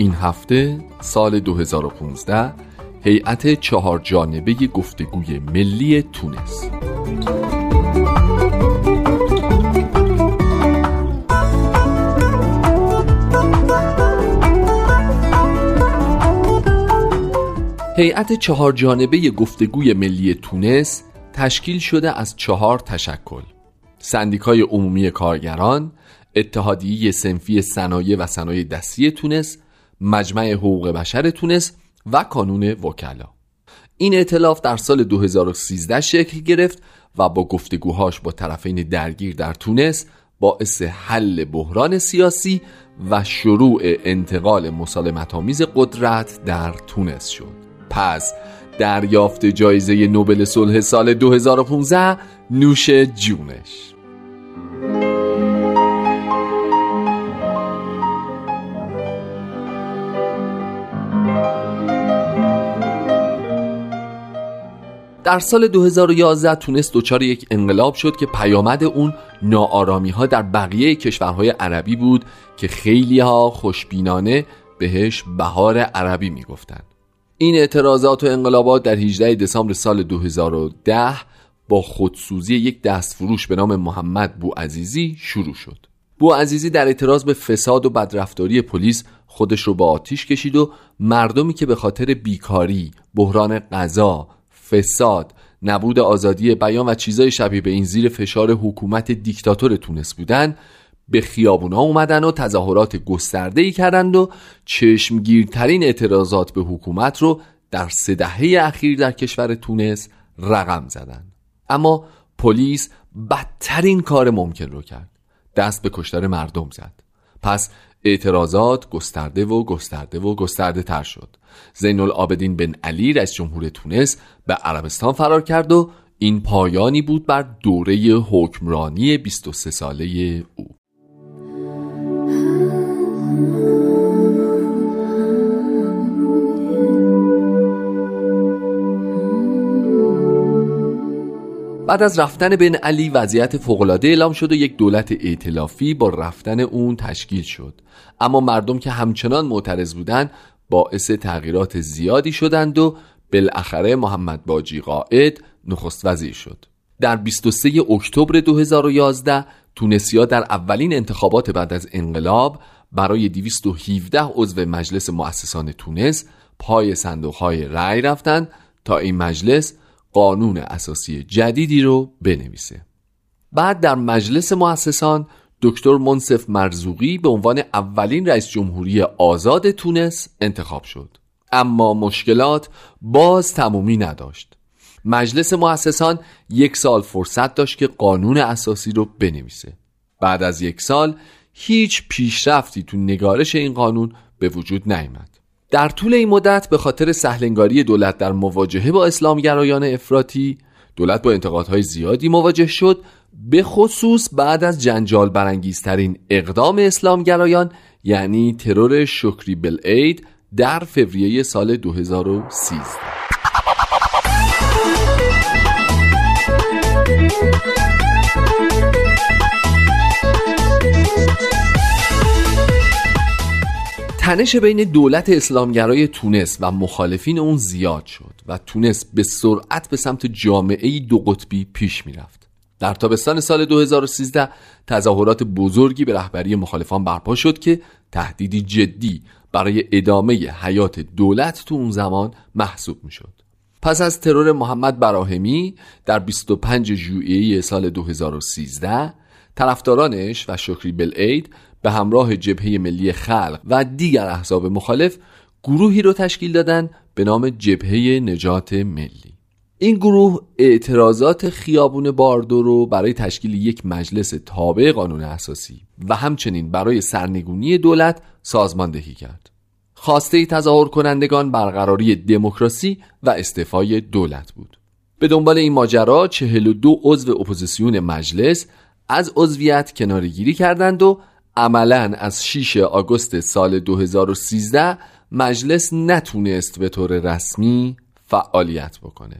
این هفته سال 2015 هیئت چهار جانبه گفتگوی ملی تونس. هیئت چهار جانبه گفتگوی ملی تونس تشکیل شده از چهار تشکل سندیکای عمومی کارگران اتحادیه سنفی صنایع و صنایع دستی تونس مجمع حقوق بشر تونس و کانون وکلا. این اطلاف در سال 2013 شکل گرفت و با گفتگوهاش با طرفین درگیر در تونس باعث حل بحران سیاسی و شروع انتقال مسالمت آمیز قدرت در تونس شد. پس دریافت جایزه نوبل صلح سال 2015 نوش جونش. در سال 2011 تونس دچار یک انقلاب شد که پیامد اون ناآرامی ها در بقیه کشورهای عربی بود که خیلی ها خوشبینانه بهش بهار عربی می‌گفتند. این اعتراضات و انقلابات در 18 دسامبر سال 2010 با خودسوزی یک دستفروش به نام محمد بوعزیزی شروع شد. بوعزیزی در اعتراض به فساد و بدرفتاری پلیس خودش رو با آتیش کشید و مردمی که به خاطر بیکاری، بحران غذا، فساد نبود آزادی بیان و چیزای شبیه به این زیر فشار حکومت دیکتاتور تونس بودن به خیابونا اومدن و تظاهرات گسترده ای کردند و چشمگیرترین اعتراضات به حکومت رو در سه دهه اخیر در کشور تونس رقم زدن. اما پلیس بدترین کار ممکن رو کرد. دست به کشتار مردم زد. پس اعتراضات گسترده و گسترده و گسترده تر شد. زین العابدین بن علی رئیس جمهور تونس به عربستان فرار کرد و این پایانی بود بر دوره حکمرانی 23 ساله او. بعد از رفتن بن علی وضعیت فوقالعاده اعلام شد و یک دولت ائتلافی با رفتن اون تشکیل شد. اما مردم که همچنان معترض بودند باعث تغییرات زیادی شدند و بالاخره محمد باجی قائد نخست وزیر شد. در 23 اکتبر 2011 تونسیا در اولین انتخابات بعد از انقلاب برای 217 عضو مجلس مؤسسان تونس پای صندوق های رأی رفتند تا این مجلس قانون اساسی جدیدی رو بنویسه. بعد در مجلس مؤسسان دکتر منصف مرزوقی به عنوان اولین رئیس جمهوری آزاد تونس انتخاب شد. اما مشکلات باز تمومی نداشت. مجلس مؤسسان یک سال فرصت داشت که قانون اساسی رو بنویسه. بعد از یک سال هیچ پیشرفتی تو نگارش این قانون به وجود نیامد. در طول این مدت به خاطر سهلنگاری دولت در مواجهه با اسلامگرایان افراطی دولت با انتقادهای زیادی مواجه شد به خصوص بعد از جنجال برانگیزترین اقدام اسلامگرایان یعنی ترور شکری بل در فوریه سال 2013 تنش بین دولت اسلامگرای تونس و مخالفین اون زیاد شد و تونس به سرعت به سمت جامعه دو قطبی پیش می‌رفت. در تابستان سال 2013 تظاهرات بزرگی به رهبری مخالفان برپا شد که تهدیدی جدی برای ادامه حیات دولت تو اون زمان محسوب می شد. پس از ترور محمد براهمی در 25 ژوئیه سال 2013 طرفدارانش و شکری بلعید به همراه جبهه ملی خلق و دیگر احزاب مخالف گروهی رو تشکیل دادن به نام جبهه نجات ملی این گروه اعتراضات خیابون باردو رو برای تشکیل یک مجلس تابع قانون اساسی و همچنین برای سرنگونی دولت سازماندهی کرد. خواسته تظاهر کنندگان برقراری دموکراسی و استعفای دولت بود. به دنبال این ماجرا 42 عضو اپوزیسیون مجلس از عضویت کنارگیری کردند و عملا از 6 آگوست سال 2013 مجلس نتونست به طور رسمی فعالیت بکنه.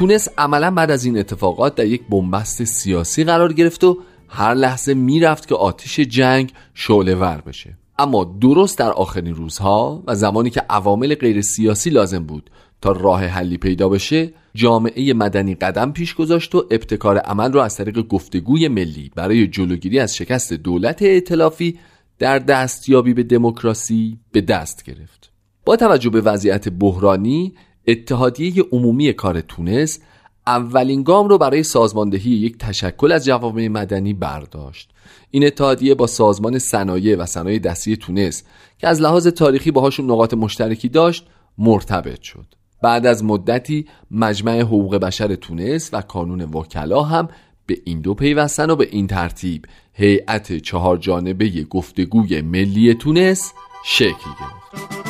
تونس عملا بعد از این اتفاقات در یک بنبست سیاسی قرار گرفت و هر لحظه می‌رفت که آتش جنگ شعله ور بشه. اما درست در آخرین روزها و زمانی که عوامل غیر سیاسی لازم بود تا راه حلی پیدا بشه جامعه مدنی قدم پیش گذاشت و ابتکار عمل را از طریق گفتگوی ملی برای جلوگیری از شکست دولت ائتلافی در دستیابی به دموکراسی به دست گرفت. با توجه به وضعیت بحرانی اتحادیه عمومی کار تونس اولین گام رو برای سازماندهی یک تشکل از جوامع مدنی برداشت. این اتحادیه با سازمان صنایع و صنایع دستی تونس که از لحاظ تاریخی باهاشون نقاط مشترکی داشت مرتبط شد. بعد از مدتی مجمع حقوق بشر تونس و کانون وکلا هم به این دو پیوستن و به این ترتیب هیئت چهار جانبه گفتگوی ملی تونس شکل گرفت.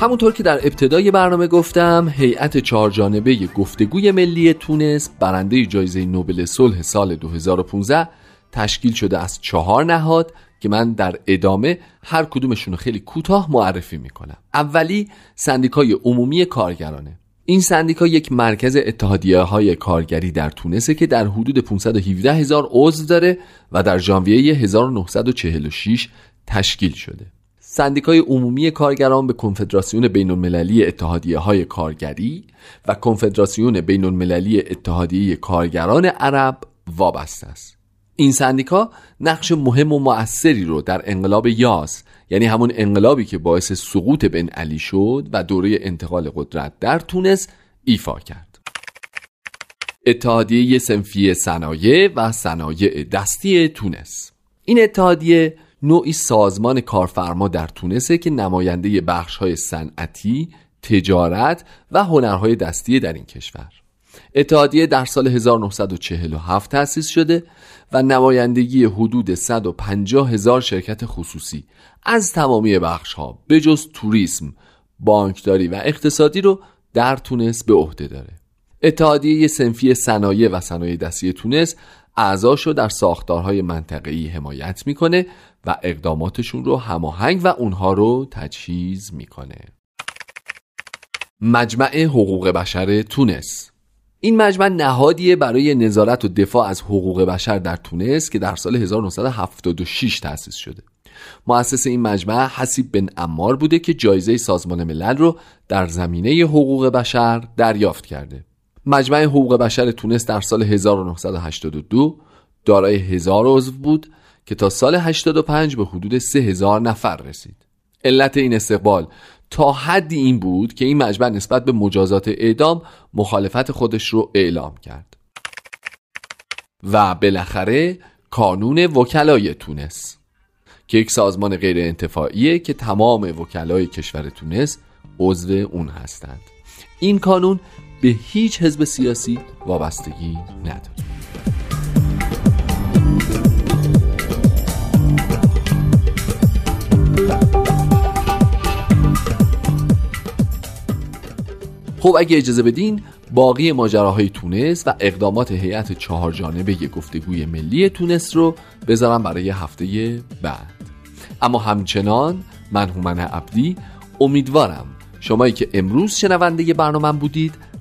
همونطور که در ابتدای برنامه گفتم هیئت چهارجانبه گفتگوی ملی تونس برنده جایزه نوبل صلح سال 2015 تشکیل شده از چهار نهاد که من در ادامه هر کدومشون خیلی کوتاه معرفی می‌کنم. اولی سندیکای عمومی کارگرانه. این سندیکا یک مرکز اتحادیه های کارگری در تونسه که در حدود 517 هزار عضو داره و در ژانویه 1946 تشکیل شده. سندیکای عمومی کارگران به کنفدراسیون بین المللی اتحادیه های کارگری و کنفدراسیون بین المللی اتحادیه کارگران عرب وابسته است. این سندیکا نقش مهم و مؤثری رو در انقلاب یاس یعنی همون انقلابی که باعث سقوط بن علی شد و دوره انتقال قدرت در تونس ایفا کرد. اتحادیه سنفی صنایع و صنایع دستی تونس. این اتحادیه نوعی سازمان کارفرما در تونسه که نماینده بخش های صنعتی، تجارت و هنرهای دستی در این کشور. اتحادیه در سال 1947 تأسیس شده و نمایندگی حدود 150 هزار شرکت خصوصی از تمامی بخش ها به جز توریسم، بانکداری و اقتصادی رو در تونس به عهده داره. اتحادیه سنفی صنایع و صنایع دستی تونس اعضاشو در ساختارهای منطقه‌ای حمایت می‌کنه و اقداماتشون رو هماهنگ و اونها رو تجهیز می‌کنه. مجمع حقوق بشر تونس. این مجمع نهادیه برای نظارت و دفاع از حقوق بشر در تونس که در سال 1976 تأسیس شده. مؤسس این مجمع حسیب بن امار بوده که جایزه سازمان ملل رو در زمینه حقوق بشر دریافت کرده. مجمع حقوق بشر تونس در سال 1982 دارای هزار عضو بود که تا سال 85 به حدود 3000 نفر رسید. علت این استقبال تا حدی این بود که این مجمع نسبت به مجازات اعدام مخالفت خودش رو اعلام کرد. و بالاخره کانون وکلای تونس که یک سازمان غیر انتفاعیه که تمام وکلای کشور تونس عضو اون هستند. این کانون به هیچ حزب سیاسی وابستگی نداره خب اگه اجازه بدین باقی ماجراهای تونس و اقدامات هیئت چهار جانبه گفتگوی ملی تونس رو بذارم برای هفته بعد. اما همچنان من هومن عبدی امیدوارم شمایی که امروز شنونده برنامه بودید